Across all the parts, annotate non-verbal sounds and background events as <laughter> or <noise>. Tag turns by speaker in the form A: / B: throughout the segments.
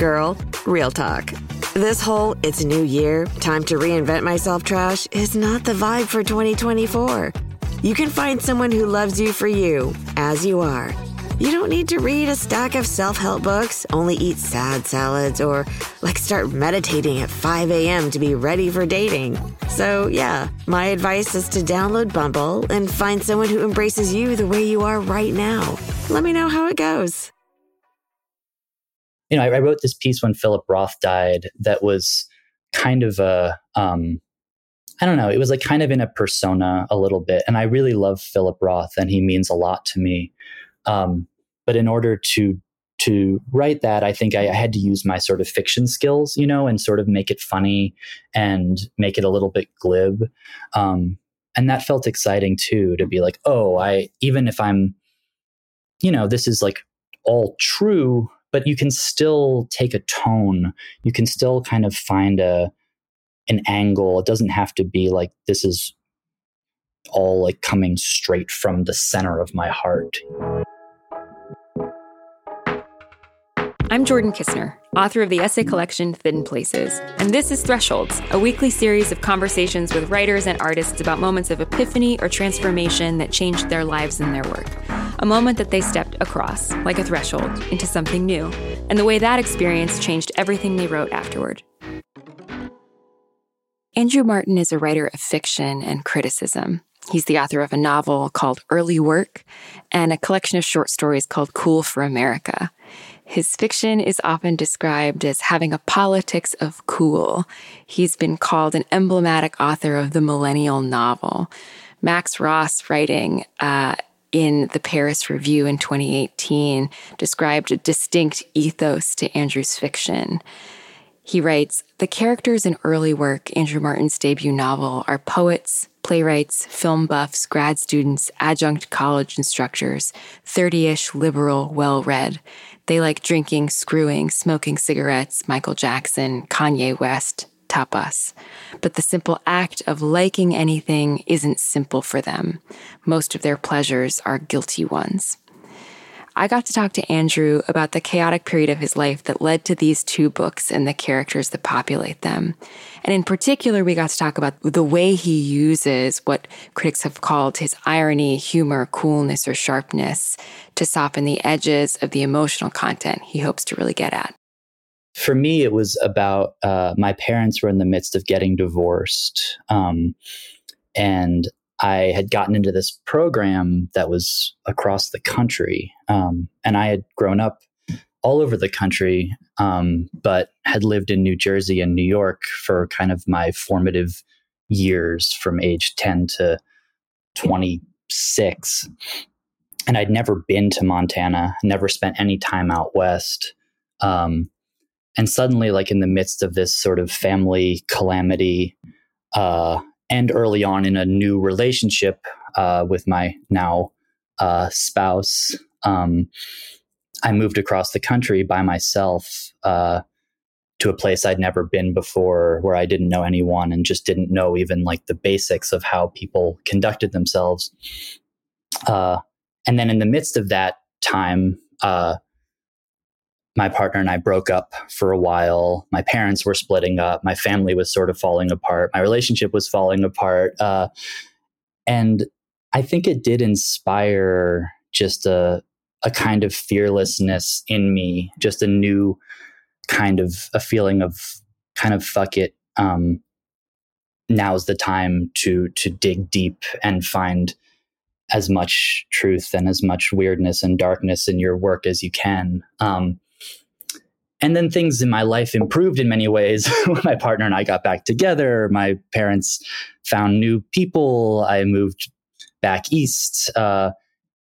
A: Girl, real talk. This whole it's new year, time to reinvent myself trash is not the vibe for 2024. You can find someone who loves you for you, as you are. You don't need to read a stack of self help books, only eat sad salads, or like start meditating at 5 a.m. to be ready for dating. So, yeah, my advice is to download Bumble and find someone who embraces you the way you are right now. Let me know how it goes.
B: You know, I, I wrote this piece when Philip Roth died that was kind of a, um, I don't know, it was like kind of in a persona a little bit. And I really love Philip Roth and he means a lot to me. Um, but in order to to write that, I think I, I had to use my sort of fiction skills, you know, and sort of make it funny and make it a little bit glib. Um, and that felt exciting too, to be like, oh, I even if I'm, you know, this is like all true, but you can still take a tone. You can still kind of find a an angle. It doesn't have to be like this is all like coming straight from the center of my heart.
C: I'm Jordan Kisner, author of the essay collection Thin Places, and this is Thresholds, a weekly series of conversations with writers and artists about moments of epiphany or transformation that changed their lives and their work. A moment that they stepped across, like a threshold, into something new, and the way that experience changed everything they wrote afterward. Andrew Martin is a writer of fiction and criticism. He's the author of a novel called Early Work and a collection of short stories called Cool for America. His fiction is often described as having a politics of cool. He's been called an emblematic author of the millennial novel. Max Ross, writing uh, in the Paris Review in 2018, described a distinct ethos to Andrew's fiction. He writes The characters in early work, Andrew Martin's debut novel, are poets, playwrights, film buffs, grad students, adjunct college instructors, 30 ish, liberal, well read. They like drinking, screwing, smoking cigarettes, Michael Jackson, Kanye West, tapas. But the simple act of liking anything isn't simple for them. Most of their pleasures are guilty ones. I got to talk to Andrew about the chaotic period of his life that led to these two books and the characters that populate them. And in particular, we got to talk about the way he uses what critics have called his irony, humor, coolness, or sharpness to soften the edges of the emotional content he hopes to really get at.
B: For me, it was about uh, my parents were in the midst of getting divorced. Um, and I had gotten into this program that was across the country. Um, and I had grown up all over the country, um, but had lived in New Jersey and New York for kind of my formative years from age 10 to 26. And I'd never been to Montana, never spent any time out west. Um, and suddenly, like in the midst of this sort of family calamity, uh, and early on in a new relationship uh, with my now uh, spouse, um, I moved across the country by myself uh, to a place I'd never been before, where I didn't know anyone and just didn't know even like the basics of how people conducted themselves. Uh, and then in the midst of that time, uh, my partner and I broke up for a while. My parents were splitting up. My family was sort of falling apart. My relationship was falling apart. Uh, and I think it did inspire just a, a kind of fearlessness in me, just a new kind of a feeling of kind of fuck it. Um, now's the time to to dig deep and find as much truth and as much weirdness and darkness in your work as you can. Um, and then things in my life improved in many ways <laughs> when my partner and I got back together. My parents found new people. I moved back east. Uh,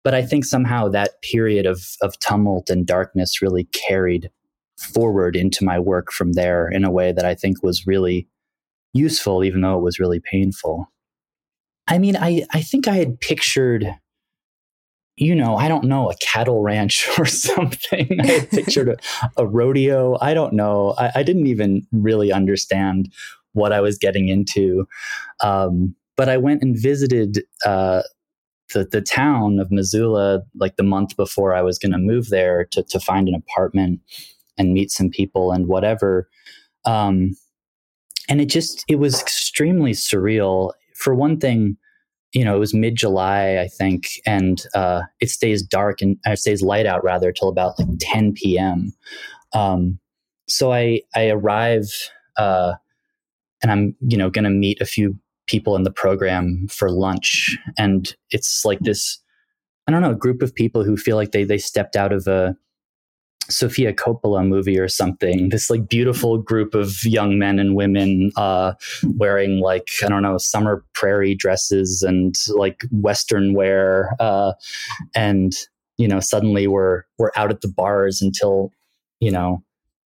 B: but I think somehow that period of, of tumult and darkness really carried forward into my work from there in a way that I think was really useful, even though it was really painful. I mean, I, I think I had pictured you know, I don't know, a cattle ranch <laughs> or something. I pictured a, a, rodeo. I don't know. I, I, didn't even really understand what I was getting into. Um, but I went and visited uh, the, the town of Missoula like the month before I was going to move there to, to find an apartment and meet some people and whatever. Um, and it just, it was extremely surreal. For one thing, you know, it was mid July, I think, and uh, it stays dark and uh, it stays light out rather till about like 10 p.m. Um, so I I arrive uh, and I'm you know going to meet a few people in the program for lunch, and it's like this I don't know a group of people who feel like they they stepped out of a Sofia Coppola movie or something. This like beautiful group of young men and women uh, wearing like I don't know summer prairie dresses and like Western wear, uh, and you know suddenly we're we're out at the bars until you know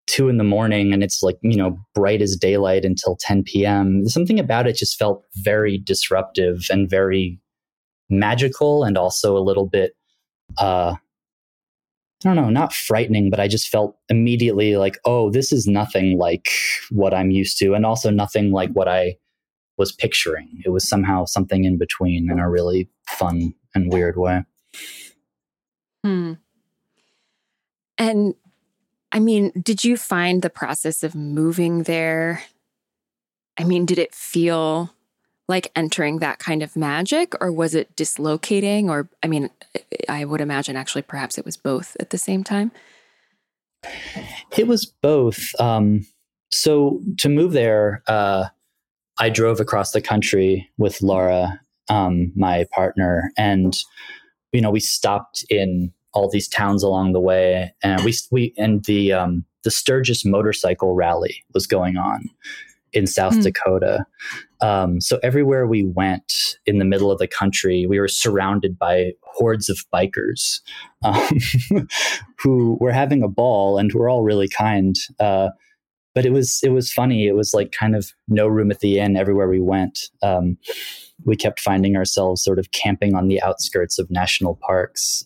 B: two in the morning and it's like you know bright as daylight until 10 p.m. Something about it just felt very disruptive and very magical and also a little bit uh, I don't know, not frightening, but I just felt immediately like, oh, this is nothing like what I'm used to, and also nothing like what I was picturing. It was somehow something in between in a really fun and weird way.
C: Hmm. And I mean, did you find the process of moving there? I mean, did it feel like entering that kind of magic or was it dislocating or i mean i would imagine actually perhaps it was both at the same time?
B: It was both. Um, so to move there uh, i drove across the country with laura um, my partner and you know we stopped in all these towns along the way and we we and the um, the sturgis motorcycle rally was going on in South mm. Dakota. Um, so everywhere we went in the middle of the country, we were surrounded by hordes of bikers um, <laughs> who were having a ball and were all really kind. Uh, but it was it was funny. It was like kind of no room at the inn everywhere we went. Um, we kept finding ourselves sort of camping on the outskirts of national parks.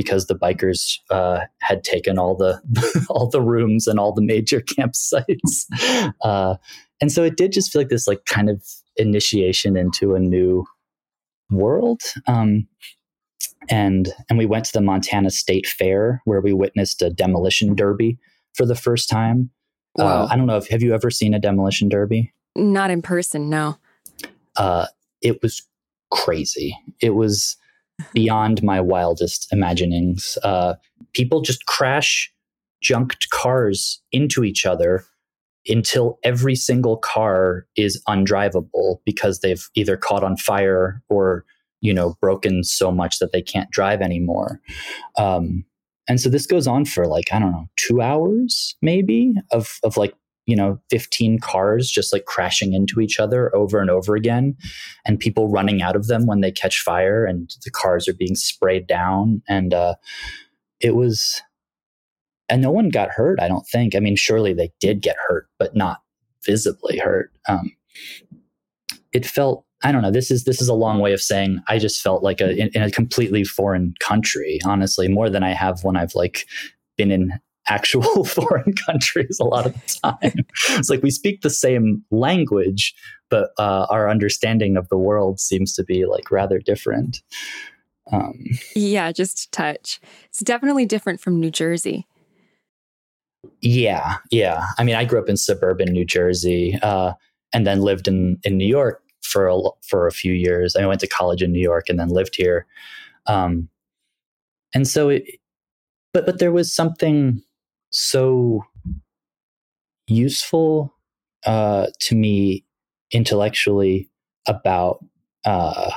B: Because the bikers uh, had taken all the <laughs> all the rooms and all the major <laughs> campsites. Uh, and so it did just feel like this like kind of initiation into a new world. Um, and and we went to the Montana State Fair where we witnessed a demolition derby for the first time. Uh, wow. Uh, I don't know if have you ever seen a demolition derby?
C: Not in person, no.
B: Uh, it was crazy. It was beyond my wildest imaginings. Uh, people just crash junked cars into each other until every single car is undrivable because they've either caught on fire or you know broken so much that they can't drive anymore um, and so this goes on for like i don't know two hours maybe of of like you know 15 cars just like crashing into each other over and over again and people running out of them when they catch fire and the cars are being sprayed down and uh, it was and no one got hurt i don't think i mean surely they did get hurt but not visibly hurt um, it felt I don't know. This is this is a long way of saying I just felt like a in, in, a completely foreign country. Honestly, more than I have when I've like been in actual <laughs> foreign countries a lot of the time. it's like we speak the same language, but uh, our understanding of the world seems to be like rather different.
C: Um, yeah, just touch. It's definitely different from New Jersey.
B: Yeah, yeah. I mean, I grew up in suburban New Jersey, uh, and then lived in in New York for a, for a few years. I went to college in New York and then lived here. Um, and so it, but but there was something so useful uh, to me intellectually about uh,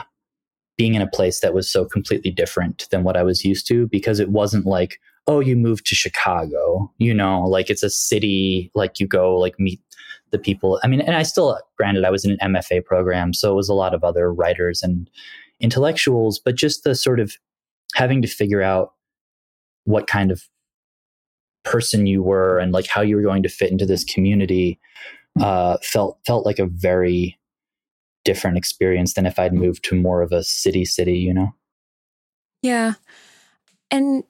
B: being in a place that was so completely different than what I was used to because it wasn't like, oh, you moved to Chicago, you know, like it's a city, like you go like meet the people. I mean, and I still, granted, I was in an MFA program, so it was a lot of other writers and intellectuals, but just the sort of having to figure out what kind of person you were and like how you were going to fit into this community uh, felt felt like a very different experience than if I'd moved to more of a city city, you know?
C: Yeah. And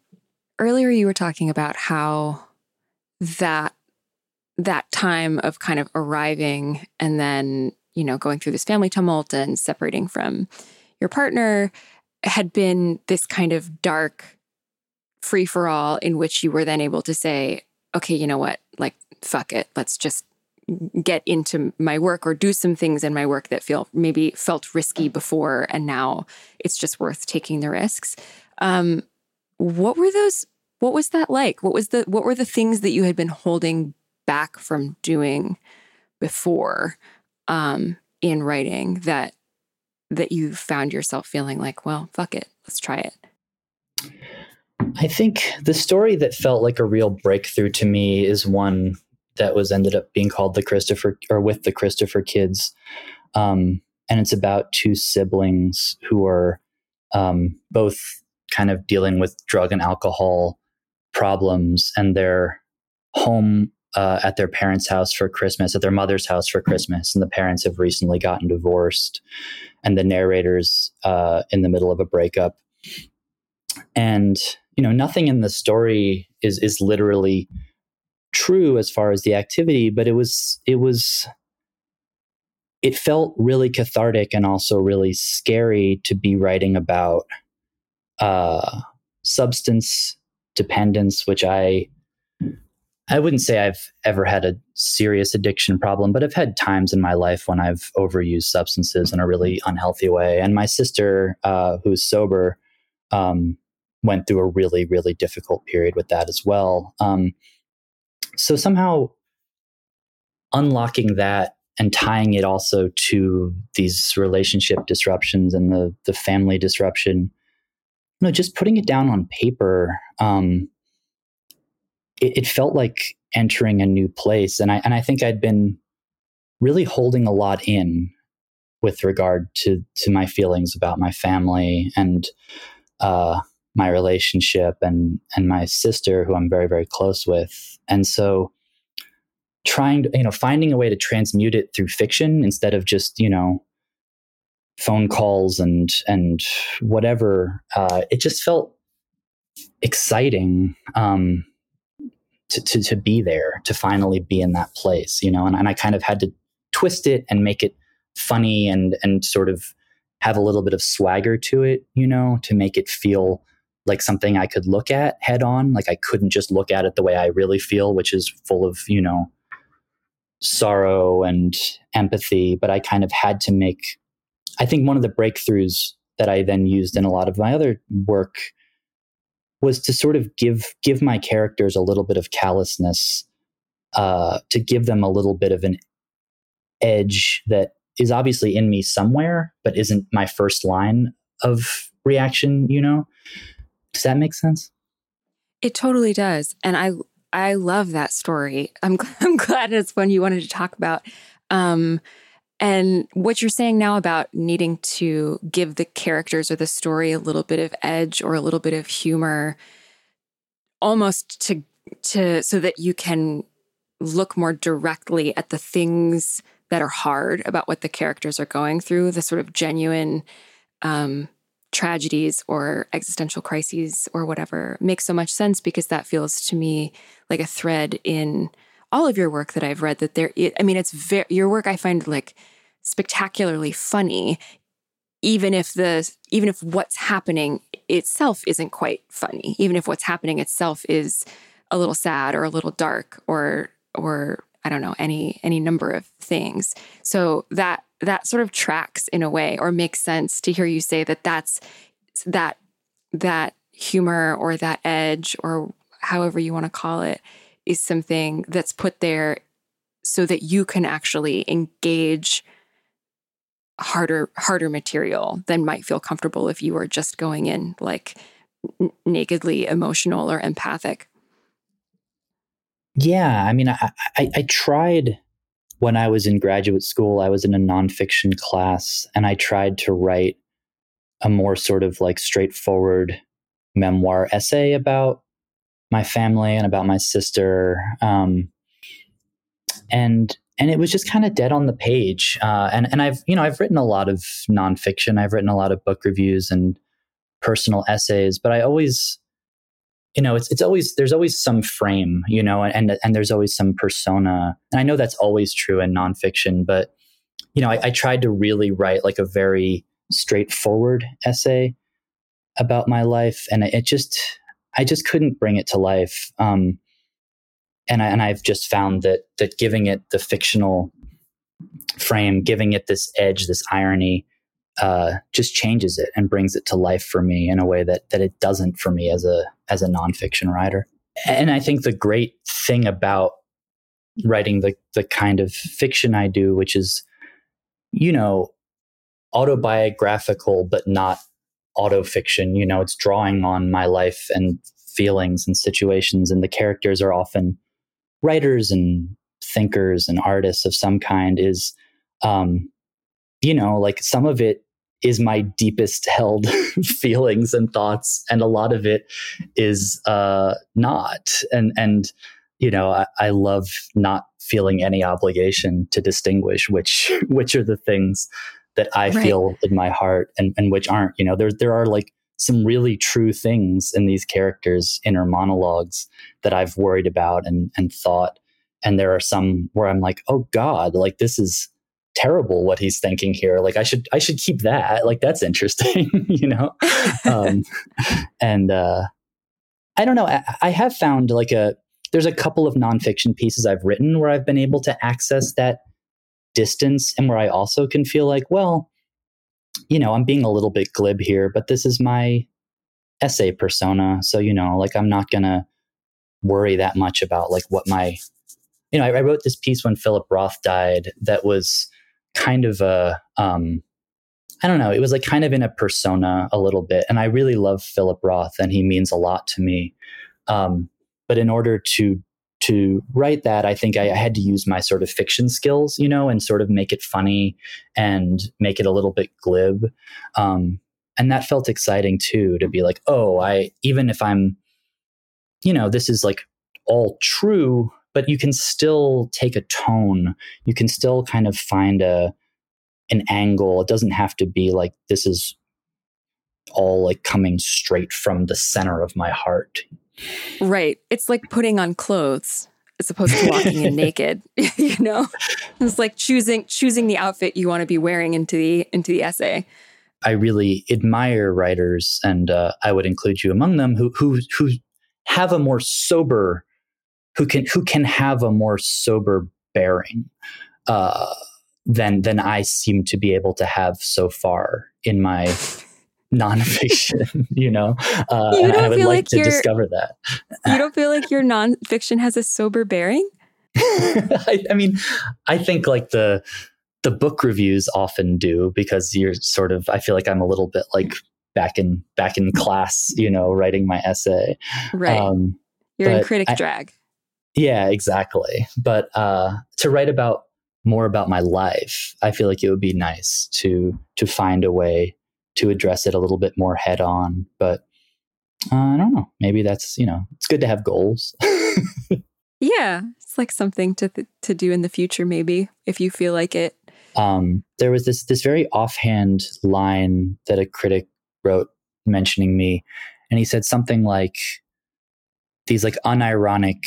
C: earlier you were talking about how that that time of kind of arriving and then, you know, going through this family tumult and separating from your partner had been this kind of dark free for all in which you were then able to say, okay, you know what? Like, fuck it. Let's just get into my work or do some things in my work that feel maybe felt risky before and now it's just worth taking the risks um, what were those what was that like what was the what were the things that you had been holding back from doing before um, in writing that that you found yourself feeling like well fuck it let's try it
B: I think the story that felt like a real breakthrough to me is one that was ended up being called the Christopher or with the Christopher kids. Um, and it's about two siblings who are um, both kind of dealing with drug and alcohol problems, and they're home uh, at their parents' house for Christmas, at their mother's house for Christmas, and the parents have recently gotten divorced, and the narrator's uh, in the middle of a breakup, and you know nothing in the story is is literally true as far as the activity, but it was it was it felt really cathartic and also really scary to be writing about uh, substance dependence, which I I wouldn't say I've ever had a serious addiction problem, but I've had times in my life when I've overused substances in a really unhealthy way. And my sister, uh, who's sober, um, went through a really, really difficult period with that as well. Um, so somehow unlocking that and tying it also to these relationship disruptions and the the family disruption you know just putting it down on paper um, it, it, felt like entering a new place and i and i think i'd been really holding a lot in with regard to to my feelings about my family and uh, my relationship and and my sister who I'm very very close with. And so trying to you know finding a way to transmute it through fiction instead of just you know phone calls and and whatever uh, it just felt exciting um, to, to, to be there to finally be in that place you know and, and I kind of had to twist it and make it funny and and sort of have a little bit of swagger to it you know to make it feel like something I could look at head on. Like I couldn't just look at it the way I really feel, which is full of, you know, sorrow and empathy. But I kind of had to make, I think one of the breakthroughs that I then used in a lot of my other work was to sort of give give my characters a little bit of callousness, uh, to give them a little bit of an edge that is obviously in me somewhere, but isn't my first line of reaction, you know? Does that make sense?
C: It totally does. And I I love that story. I'm <laughs> I'm glad it's one you wanted to talk about. Um, and what you're saying now about needing to give the characters or the story a little bit of edge or a little bit of humor, almost to to so that you can look more directly at the things that are hard about what the characters are going through, the sort of genuine um, tragedies or existential crises or whatever, makes so much sense because that feels to me like a thread in all of your work that I've read. That there, I mean, it's very your work. I find like spectacularly funny, even if the even if what's happening itself isn't quite funny, even if what's happening itself is a little sad or a little dark or or I don't know any any number of things. So that that sort of tracks in a way or makes sense to hear you say that that's that that humor or that edge or however you want to call it is something that's put there so that you can actually engage harder harder material than might feel comfortable if you were just going in like n- nakedly emotional or empathic.
B: Yeah i mean I, I, I tried when i was in graduate school i was in a nonfiction class and i tried to write a more sort of like straightforward memoir essay about my family and about my sister um, and and it was just kind of dead on the page. Uh, and and I've you know I've written a lot of nonfiction. I've written a lot of book reviews and personal essays, but I always you know it's it's always there's always some frame you know and and there's always some persona. And i know that's always true in nonfiction but you know I, I tried to really write like a very straightforward essay about my life and it just i just couldn't bring it to life. Um, and I, and I've just found that that giving it the fictional frame, giving it this edge, this irony, uh, just changes it and brings it to life for me in a way that that it doesn't for me as a as a nonfiction writer. And I think the great thing about writing the the kind of fiction I do, which is, you know, autobiographical but not autofiction. You know, it's drawing on my life and feelings and situations, and the characters are often writers and thinkers and artists of some kind is um, you know like some of it is my deepest held <laughs> feelings and thoughts and a lot of it is uh, not and and you know I, I, love not feeling any obligation to distinguish which <laughs> which are the things that i right. feel in my heart and and which aren't you know there there are like some really true things in these characters' inner monologues that I've worried about and, and thought. And there are some where I'm like, oh God, like this is terrible what he's thinking here. Like I should I should keep that. Like that's interesting, <laughs> you know? Um, and uh, I don't know. I, I have found like a there's a couple of nonfiction pieces I've written where I've been able to access that distance and where I also can feel like, well, you know, I'm being a little bit glib here, but this is my essay persona. So, you know, like I'm not to worry that much about like what my, you know, I, I, wrote this piece when Philip Roth died that was kind of a, um, I don't know, it was like kind of in a persona a little bit. And I really love Philip Roth and he means a lot to me. Um, but in order to to write that, I think I, I, had to use my sort of fiction skills, you know, and sort of make it funny and make it a little bit glib. Um, and that felt exciting too, to be like, oh, I, even if I'm, you know, this is like all true, but you can still take a tone. You can still kind of find a, an angle. It doesn't have to be like, this is all like coming straight from the center of my heart.
C: Right. It's like putting on clothes as opposed to walking in <laughs> naked, <laughs> you know? It's like choosing choosing the outfit you want to be wearing into the into the essay.
B: I really admire writers and uh, I would include you among them who who who have a more sober who can who can have a more sober bearing uh, than than I seem to be able to have so far in my <laughs> nonfiction, <laughs> you know? Uh, you I would like, like to discover that.
C: You don't feel like your nonfiction has a sober bearing? <laughs>
B: I, I, mean, I think like the the book reviews often do because you're sort of I feel like I'm a little bit like back in back in class, you know, writing my essay.
C: Right. Um, you're in critic I, drag.
B: Yeah, exactly. But uh, to write about more about my life, I feel like it would be nice to to find a way to address it a little bit more head on. But uh, I don't know. Maybe that's, you know, it's good to have goals. <laughs>
C: Yeah, it's like something to th- to do in the future, maybe if you feel like it.
B: Um, there was this this very offhand line that a critic wrote mentioning me, and he said something like these like unironic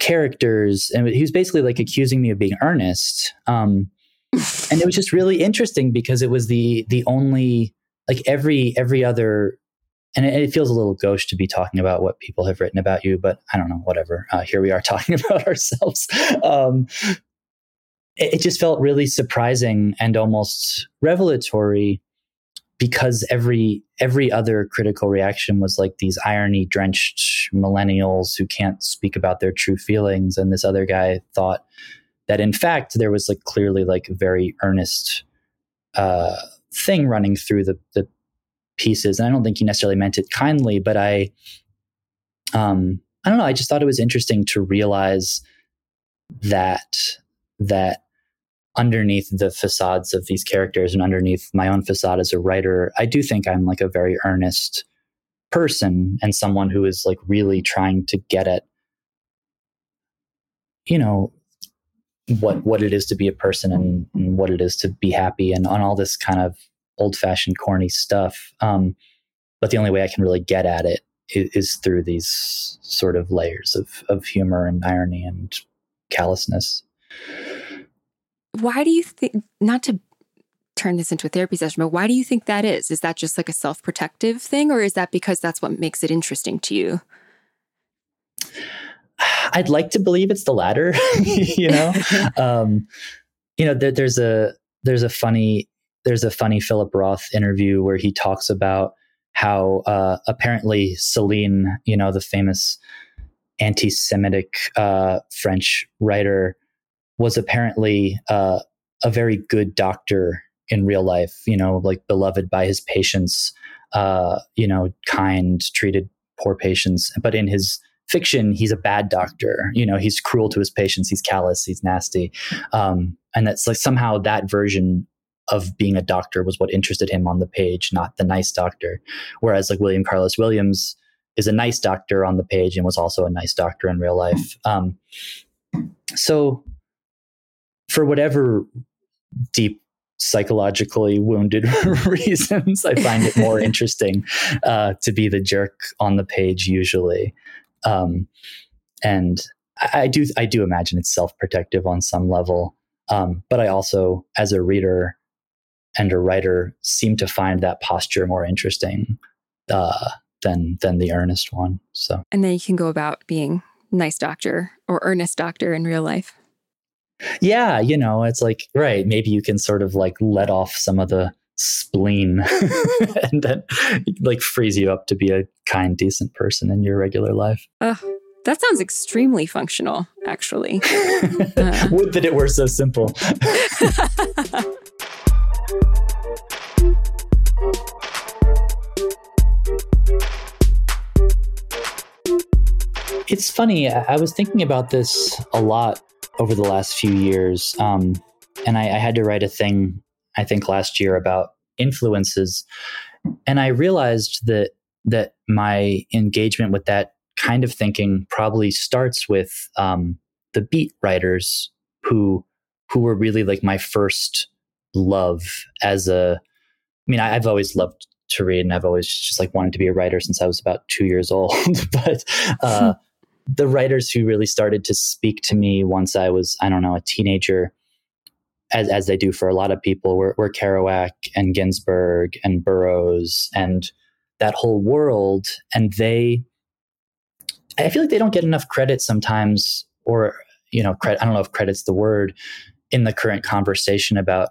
B: characters, and he was basically like accusing me of being earnest. Um, <laughs> and it was just really interesting because it was the the only like every every other and it, it, feels a little gauche to be talking about what people have written about you, but I don't know, whatever. Uh, here we are <laughs> talking about ourselves. Um, it, it, just felt really surprising and almost revelatory because every every other critical reaction was like these irony drenched millennials who can't speak about their true feelings, and this other guy thought that in fact there was like clearly like a very earnest uh, thing running through the the pieces. And I don't think he necessarily meant it kindly, but I, um, I don't know. I just thought it was interesting to realize that that underneath the facades of these characters and underneath my own facade as a writer, I do think I'm like a very earnest person and someone who is like really trying to get at, you know, what what it is to be a person and, and what it is to be happy and on all this kind of old fashioned, corny stuff. Um, but the only way I can really get at it is, is, through these sort of layers of, of humor and irony and callousness.
C: Why do you think, not to turn this into a therapy session, but why do you think that is? Is that just like a self protective thing, or is that because that's what makes it interesting to you?
B: I'd like to believe it's the latter. <laughs> you know, <laughs> um, you know, there, there's a there's a funny there's a funny Philip Roth interview where he talks about how uh, apparently Celine, you know, the famous anti-Semitic uh, French writer, was apparently uh, a very good doctor in real life. You know, like beloved by his patients. Uh, you know, kind, treated poor patients, but in his fiction, he's a bad doctor. You know, he's cruel to his patients. He's callous. He's nasty. Um, and that's like somehow that version of being a doctor was what interested him on the page, not the nice doctor. Whereas like William Carlos Williams is a nice doctor on the page and was also a nice doctor in real life. Um, so for whatever deep psychologically wounded <laughs> reasons, I find it more <laughs> interesting uh, to be the jerk on the page usually. Um, and I, I, do I do imagine it's self protective on some level. Um, but I also, as a reader, and a writer seem to find that posture more interesting uh, than than the earnest one. So,
C: and then you can go about being nice doctor or earnest doctor in real life.
B: Yeah, you know, it's like right. Maybe you can sort of like let off some of the spleen, <laughs> and then like frees you up to be a kind, decent person in your regular life.
C: Uh, that sounds extremely functional, actually. <laughs>
B: uh. Would that it were so simple. <laughs> It's funny. I was thinking about this a lot over the last few years. Um, and I, I had to write a thing, I think, last year about influences. And I realized that that my engagement with that kind of thinking probably starts with um, the beat writers who who were really like my first love as a I mean I, have always loved to read and I've always just like wanted to be a writer since I was about two years old <laughs> but uh, <laughs> the writers who really started to speak to me once I was, I don't know, a teenager, as, as they do for a lot of people, were, were Kerouac and Ginsberg and Burroughs and that whole world. And they, I feel like they don't get enough credit sometimes, or, you know, credit, I don't know if credit's the word in the current conversation about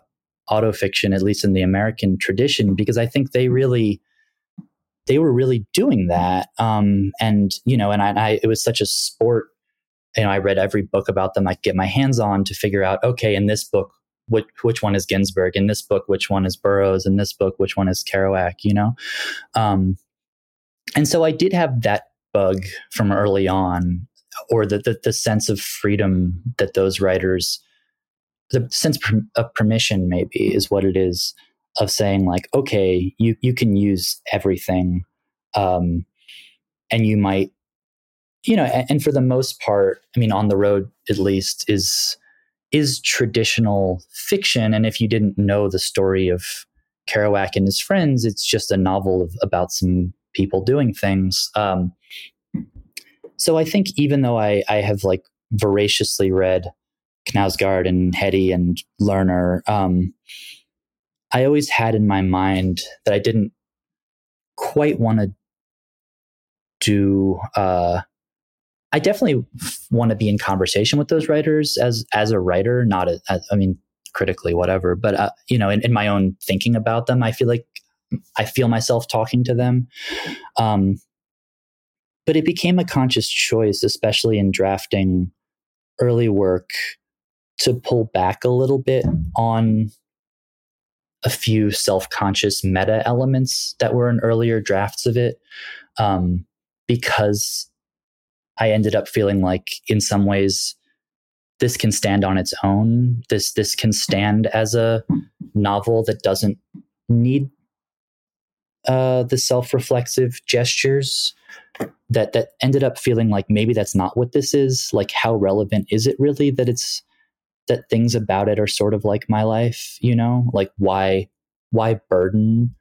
B: autofiction, at least in the American tradition, because I think they really they were really doing that. Um, and you know, and I, I, it was such a sport. You know, I read every book about them I get my hands on to figure out. Okay, in this book, which which one is Ginsberg? In this book, which one is Burroughs? In this book, which one is Kerouac? You know, um, and so I did have that bug from early on, or the the, the sense of freedom that those writers, the sense of permission, maybe, is what it is of saying like, okay, you you can use everything, um, and you might you know, and, and for the most part, I mean, on the road at least is is traditional fiction. And if you didn't know the story of Kerouac and his friends, it's just a novel of, about some people doing things. Um, so I think even though I, I have like voraciously read Knausgaard and Heti and Lerner, um, I always had in my mind that I didn't quite want to do. Uh, I definitely want to be in conversation with those writers as as a writer, not as, as I mean critically, whatever. But uh, you know, in, in, my own thinking about them, I feel like I feel myself talking to them. Um, but it became a conscious choice, especially in drafting early work, to pull back a little bit on a few self-conscious meta elements that were in earlier drafts of it um, because i ended up feeling like in some ways this can stand on its own. This this can stand as a novel that doesn't need uh, the self-reflexive gestures that that ended up feeling like maybe that's not what this is. Like how relevant is it really that it's that things about it are sort of like my life, you know? Like why why burden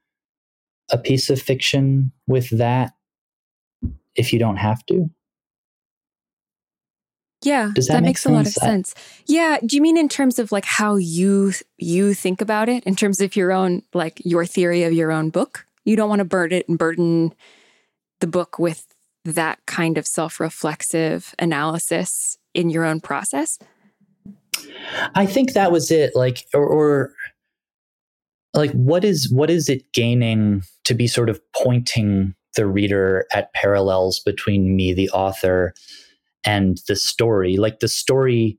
B: a piece of fiction with that if you don't have to?
C: Yeah, that, that makes sense? a lot of sense. Yeah, do you mean in terms of like how you you think about it in terms of your own like your theory of your own book? You don't want to burden it and burden the book with that kind of self-reflexive analysis in your own process?
B: I think that was it. Like, or, or like, what is what is it gaining to be sort of pointing the reader at parallels between me, the author, and the story? Like the story,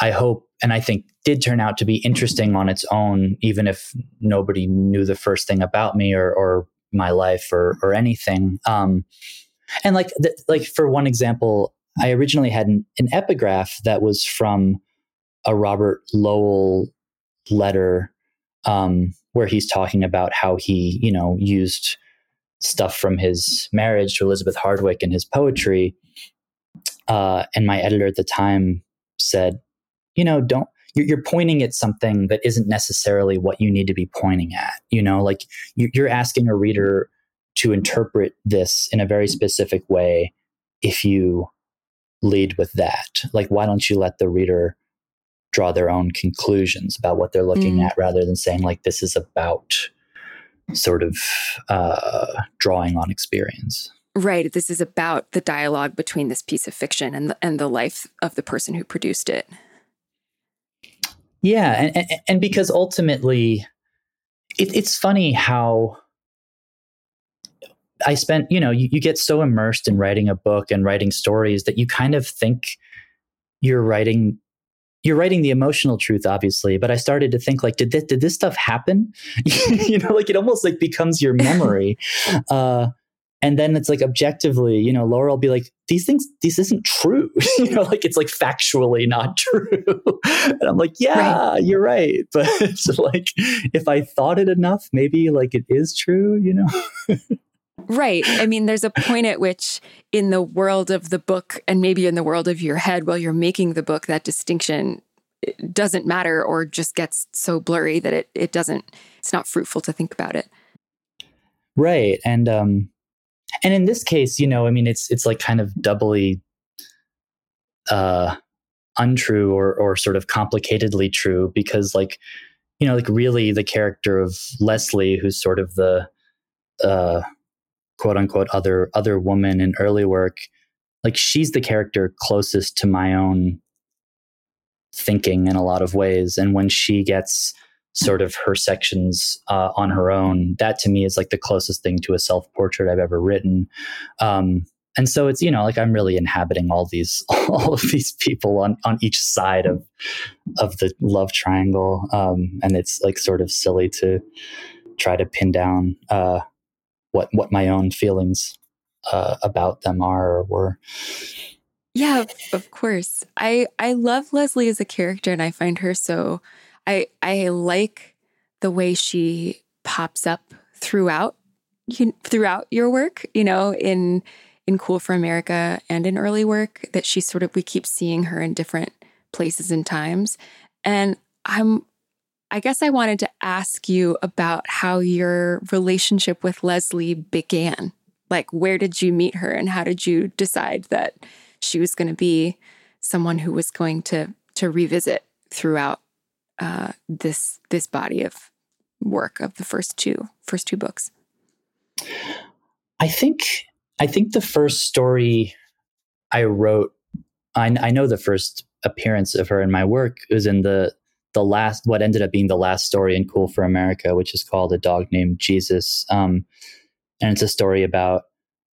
B: I hope and I think did turn out to be interesting on its own, even if nobody knew the first thing about me or, or my life or, or anything. Um, and like, the, like for one example, I originally had an, an epigraph that was from a Robert Lowell letter um, where he's talking about how he, you know, used stuff from his marriage to Elizabeth Hardwick in his poetry. Uh, and my editor at the time said, you know, don't, you're, you're, pointing at something that isn't necessarily what you need to be pointing at. You know, like you're asking a reader to interpret this in a very specific way if you lead with that. Like, why don't you let the reader draw their own conclusions about what they're looking mm. at rather than saying, like, this is about sort of uh, drawing on experience?
C: Right. This is about the dialogue between this piece of fiction and the, and the life of the person who produced it.
B: Yeah, and and, and because ultimately, it, it's funny how I spent, you know, you, you get so immersed in writing a book and writing stories that you kind of think you're writing you're writing the emotional truth obviously but i started to think like did this did this stuff happen? <laughs> You know like it almost like becomes your memory. <laughs> Uh and then it's like objectively you know laura will be like these things this isn't true. <laughs> You know like it's like factually not true. And i'm like yeah right. you're right. But it's like if i thought it enough maybe like it is true you know
C: Right. I mean, there's a point at which, in the world of the book and maybe in the world of your head while you're making the book, that distinction doesn't matter or just gets so blurry that it, it doesn't, it's not fruitful to think about it.
B: Right. And, um, and in this case, you know, I mean, it's, it's like kind of doubly, uh, untrue or, or sort of complicatedly true because like, you know, like really the character of Leslie, who's sort of the, uh, quote unquote other other woman in early work like she's the character closest to my own thinking in a lot of ways. And when she gets sort of her sections uh, on her own that to me is like the closest thing to a self-portrait i've ever written. Um, and so it's you know like i'm really inhabiting all these <laughs> all of these people on on each side of of the love triangle. Um, and it's like sort of silly to try to pin down uh, what what my own feelings uh, about them are or were.
C: Yeah, of course. I I love Leslie as a character, and I find her so. I I like the way she pops up throughout you, throughout your work. You know, in in Cool for America and in early work that she sort of we keep seeing her in different places and times. And I'm I guess I wanted to ask you about how your relationship with Leslie began. Like where did you meet her and how did you decide that she was going to be someone who was going to to revisit throughout uh, this this body of work of the first two first two books?
B: I think I think the first story I wrote, I, I know the first appearance of her in my work was in the the last what ended up being the last story in Cool for America, which is called A Dog Named Jesus, um, and it's a story about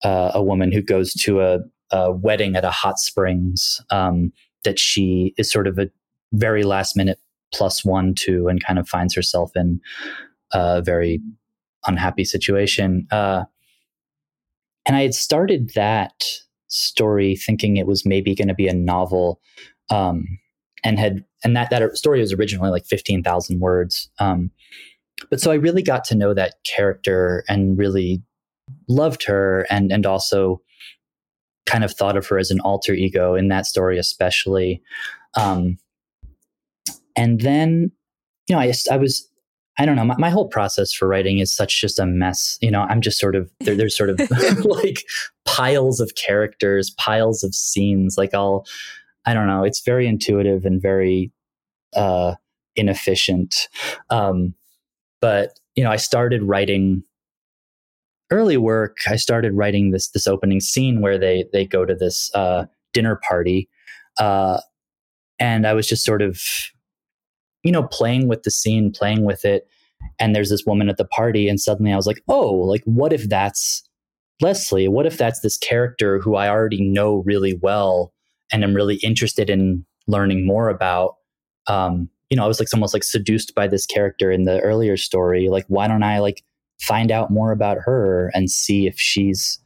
B: uh, a woman who goes to a, a wedding at a hot springs um, that she is sort of a very last minute plus one to and kind of finds herself in a very unhappy situation. Uh, and I had started that story thinking it was maybe going to be a novel, um, and had and that that story was originally like fifteen thousand words. Um, but so I really got to know that character and really loved her, and and also kind of thought of her as an alter ego in that story, especially. Um, and then, you know, I I was I don't know. My, my, whole process for writing is such just a mess. You know, I'm just sort of there, there's sort of <laughs> <laughs> like piles of characters, piles of scenes. Like I'll, I don't know. It's very intuitive and very uh, inefficient. Um, but you know, I started writing early work. I started writing this this opening scene where they they go to this uh, dinner party, uh, and I was just sort of you know, playing with the scene, playing with it. And there's this woman at the party, and suddenly I was like, oh, like, what if that's Leslie? What if that's this character who I already know really well and am really interested in learning more about? Um, you know, I was like almost like seduced by this character in the earlier story. Like, why don't I like find out more about her and see if she's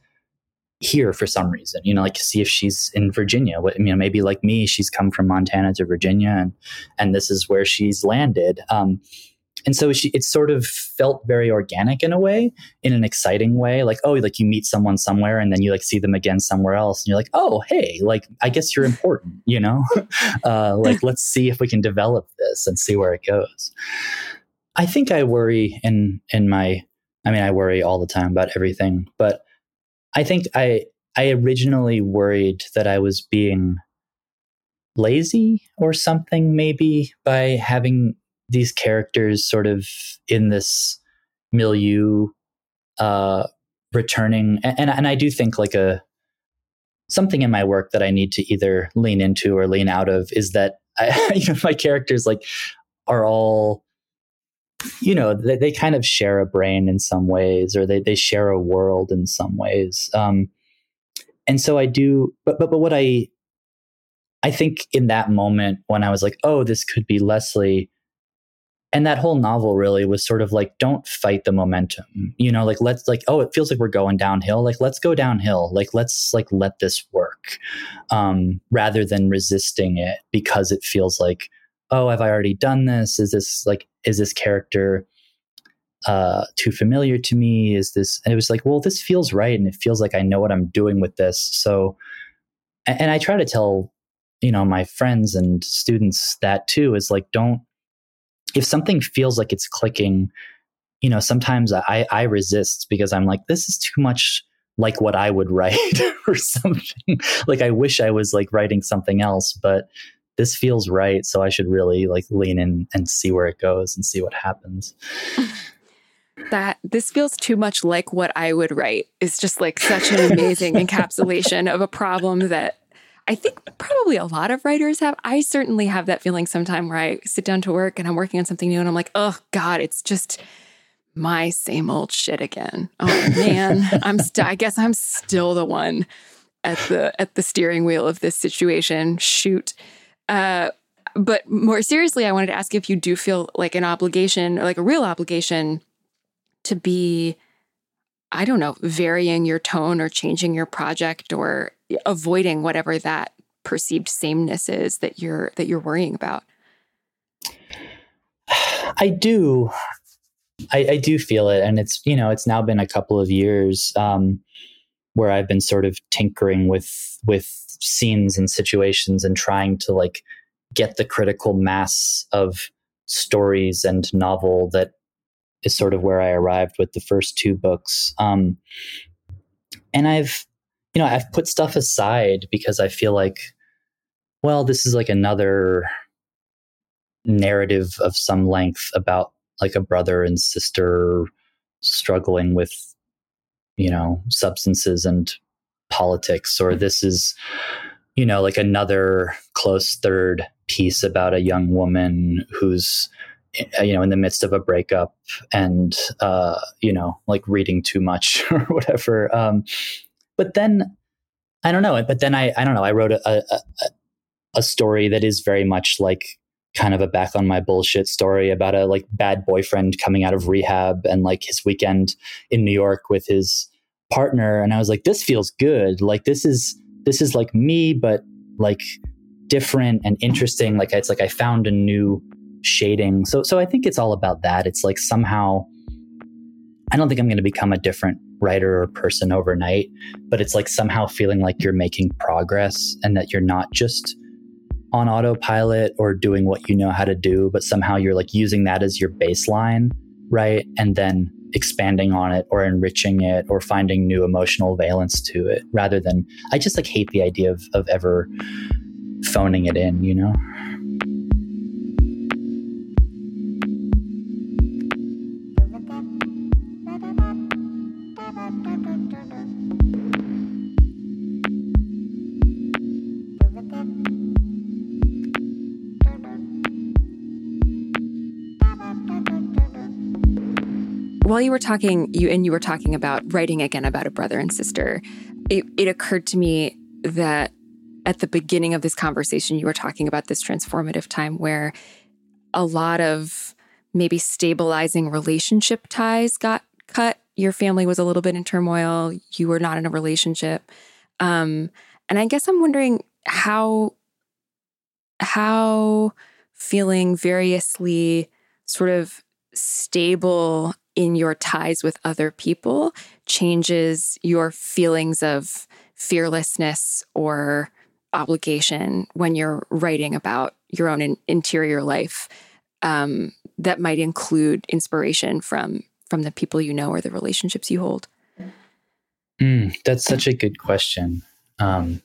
B: here for some reason, you know, like see if she's in Virginia. What, you know, maybe like me, she's come from Montana to Virginia and, and this is where she's landed. Um, and so she, it sort of felt very organic in a way, in an exciting way. Like, oh, like you meet someone somewhere and then you like see them again somewhere else. And you're like, oh, hey, like, I guess you're important, you know? <laughs> uh, like, let's see if we can develop this and see where it goes. I think I worry in, in my, I mean, I worry all the time about everything, but I think I I originally worried that I was being lazy or something maybe by having these characters sort of in this milieu uh returning and and I do think like a something in my work that I need to either lean into or lean out of is that <laughs> I, you know my characters like are all you know they, they kind of share a brain in some ways or they, they share a world in some ways. Um, and so i do but, but but what i i think in that moment when i was like oh this could be leslie and that whole novel really was sort of like don't fight the momentum you know like let's like oh it feels like we're going downhill like let's go downhill like let's like let this work um rather than resisting it because it feels like oh have i already done this is this like is this character uh, too familiar to me? Is this? And it was like, well, this feels right, and it feels like I know what I'm doing with this. So, and, and I try to tell, you know, my friends and students that too is like, don't. If something feels like it's clicking, you know, sometimes I I resist because I'm like, this is too much like what I would <laughs> write or something. like I wish I was like writing something else, but this feels right so i should really like lean in and see where it goes and see what happens <laughs>
C: that this feels too much like what i would write is just like such an amazing encapsulation of a problem that i think probably a lot of writers have. I certainly have that feeling sometime where i sit down to work and i'm working on something new and i'm like oh god it's just my same old shit again. Oh man. <laughs> I'm st- i guess i'm still the one at the at the steering wheel of this situation. Shoot. Uh, but more seriously, I wanted to ask if you do feel like an obligation, or like a real obligation, to be, I don't know, varying your tone or changing your project or avoiding whatever that perceived sameness is that you're that you're worrying about.
B: I do. I, I do feel it, and it's you know it's now been a couple of years. Um, where I've been sort of tinkering with with scenes and situations and trying to like get the critical mass of stories and novel that is sort of where I arrived with the first two books. Um, and I've, you know, I've put stuff aside because I feel like, well, this is like another narrative of some length about like a brother and sister struggling with, you know, substances and politics, or this is, you know, like another close third piece about a young woman who's uh, you know in the midst of a breakup and uh you know like reading too much <laughs> or whatever. Um but then i don't know but then i i don't know i wrote a a, a story that is very much like kind of a back on my bullshit story about a like bad boyfriend coming out of rehab and like his weekend in new york with his partner and i was like this feels good like this is this is like me but like different and interesting. Like it's like I found a new shading. So so I think it's all about that. It's like somehow I don't think I'm going to become a different writer or person overnight, but it's like somehow feeling like you're making progress and that you're not just on autopilot or doing what you know how to do, but somehow you're like using that as your baseline, right? And then expanding on it or enriching it or finding new emotional valence to it rather than I just like hate the idea of of ever phoning it in, you know?
C: While you were talking, you and you were talking about writing again about a brother and sister, it, it occurred to me that at the beginning of this conversation, you were talking about this transformative time where a lot of maybe stabilizing relationship ties got cut. Your family was a little bit in turmoil. You were not in a relationship. Um, and I guess I'm wondering how how feeling variously sort of stable in your ties with other people changes your feelings of fearlessness or obligation when you're writing about your own in- interior life um, that might include inspiration from from the people you know or the relationships you hold?
B: Mm, that's such a good question. Um,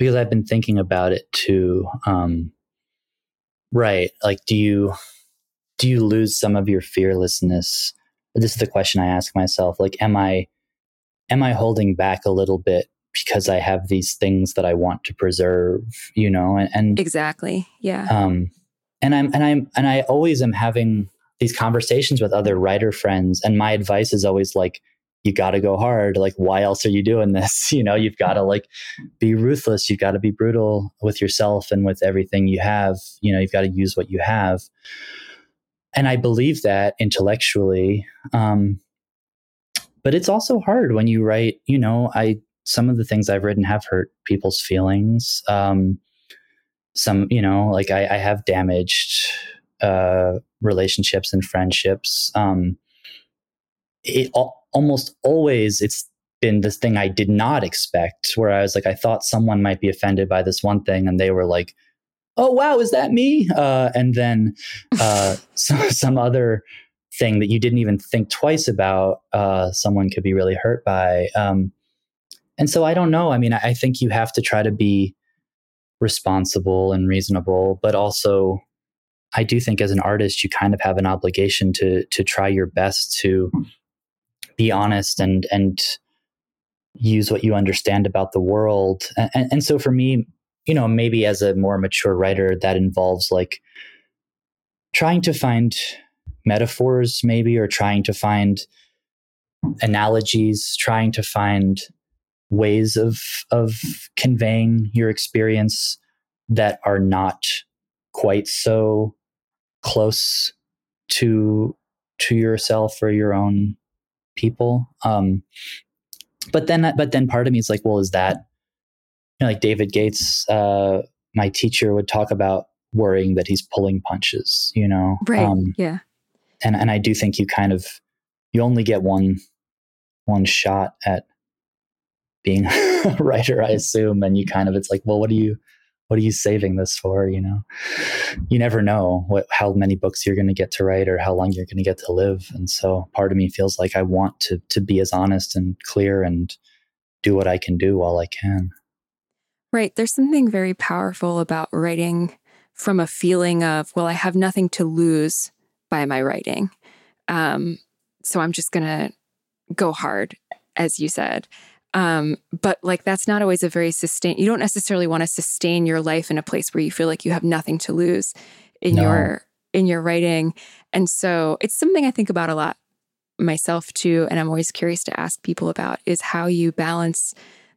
B: because i've been thinking about it too um, right like do you do you lose some of your fearlessness this is the question i ask myself like am i am i holding back a little bit because I have these things that I want to preserve, you know, and, and
C: exactly, yeah.
B: Um, and I'm and I'm and I always am having these conversations with other writer friends, and my advice is always like, you got to go hard. Like, why else are you doing this? <laughs> You know, you've got to like be ruthless. You've got to be brutal with yourself and with everything you have. You know, you've got to use what you have. And I believe that intellectually. Um, but it's also hard when you write, you know, I some of the things I've written have hurt people's feelings. Um, some, you know, like I, I have damaged uh, relationships and friendships. Um, it al- almost always it's been this thing I did not expect, where I was like, I thought someone might be offended by this one thing, and they were like, "Oh wow, is that me?" Uh, and then uh, <laughs> some, some other thing that you didn't even think twice about, uh, someone could be really hurt by. Um, and so I don't know. I mean, I think you have to try to be responsible and reasonable, but also I do think as an artist, you kind of have an obligation to to try your best to be honest and and use what you understand about the world. And, and so for me, you know, maybe as a more mature writer, that involves like trying to find metaphors, maybe, or trying to find analogies, trying to find ways of of conveying your experience that are not quite so close to to yourself or your own people. Um but then but then part of me is like well is that know, like david gates uh my teacher would talk about worrying that he's pulling punches you know
C: right um, yeah
B: and and i do think you kind of you only get one one shot at being <laughs> a writer, I assume. And you kind of, it's like, well, what are you, what are you saving this for? You know, you never know what, how many books you're going to get to write or how long you're going to get to live. And so part of me feels like I want to, to be as honest and clear and do what I can do while I can.
C: Right. There's something very powerful about writing from a feeling of, well, I have nothing to lose by my writing. Um, so I'm just going to go hard, as you said. Um, but like that's not always a very sustain. You don't necessarily want to sustain your life in a place where you feel like you have nothing to lose in no. your in your writing. And so it's something I think about a lot myself too. And I'm always curious to ask people about is how you balance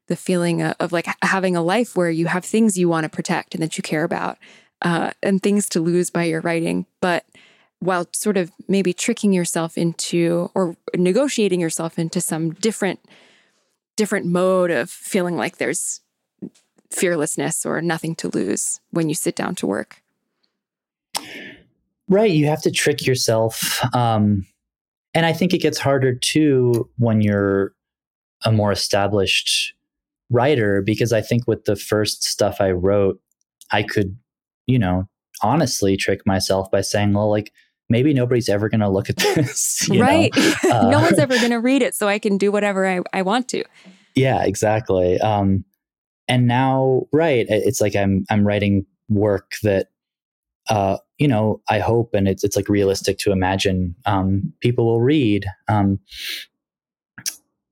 C: the feeling of, of like having a life where you have things you want to protect and that you care about, uh, and things to lose by your writing, but while sort of maybe tricking yourself into or negotiating yourself into some different different mode of feeling like there's fearlessness or nothing to lose when you sit down to work.
B: Right you have to trick yourself um, and i think it gets harder too when you're a more established writer because i think with the first stuff i wrote i could you know honestly trick myself by saying well like maybe nobody's ever going to look at <laughs> this.
C: right. Uh, <laughs> no one's ever going to read it, so I can do whatever I, I want to.
B: Yeah, exactly. Um, and now, right, it's like I'm I'm writing work that, uh, you know, I hope, and it's it's like realistic to imagine um, people will read. Um,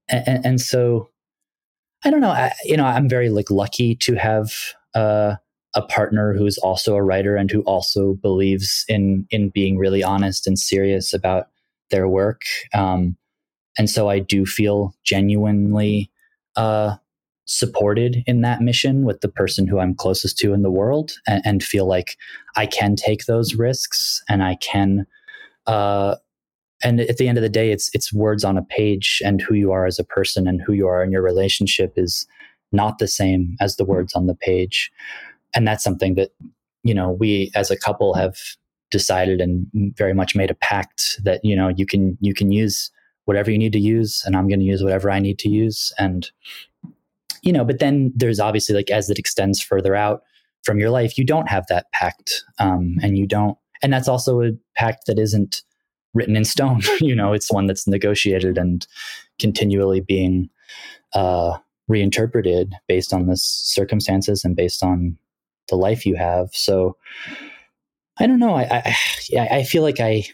B: and, and so, I don't know. I, you know, I'm very like lucky to have. Uh, a partner who's also a writer and who also believes in in being really honest and serious about their work. Um, and so I do feel genuinely uh, supported in that mission with the person who I'm closest to in the world, and, and feel like I can take those risks and I can. Uh, and at the end of the day, it's it's words on a page, and who you are as a person and who you are in your relationship is not the same as the words on the page. And that's something that you know we as a couple have decided and very much made a pact that you know you can you can use whatever you need to use and i'm going to use whatever i need to use. And you know but then there's obviously like as it extends further out from your life you don't have that pact um, and you don't and that's also a pact that isn't written in stone <laughs> you know it's one that's negotiated and continually being uh, reinterpreted based on the circumstances and based on the life you have. So I don't know. I, I, <sighs> I feel like I,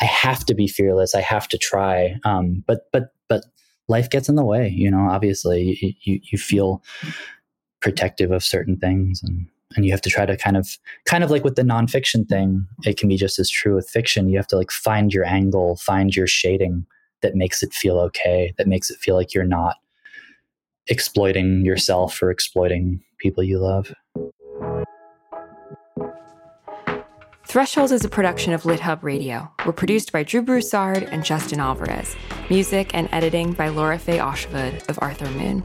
B: I have to be fearless. I have to try. Um, but, but, but life gets in the way, you know, obviously you, you, you feel protective of certain things and, and you have to try to kind of kind of like with the nonfiction thing it can be just as true with fiction you have to like find your angle find your shading that makes it feel okay that makes it feel like you're not exploiting yourself or exploiting people you love.
C: Thresholds is a production of LitHub Radio. We're produced by Drew Broussard and Justin Alvarez. Music and editing by Lora-Faye Åshuvud of Arthur Moon.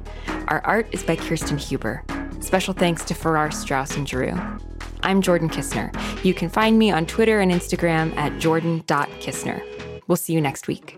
C: Our art is by Kirsten Huber. Special thanks to Farrar Straus, and Giroux. I'm Jordan Kisner. You can find me on Twitter and Instagram at jordan.kisner. We'll see you next week.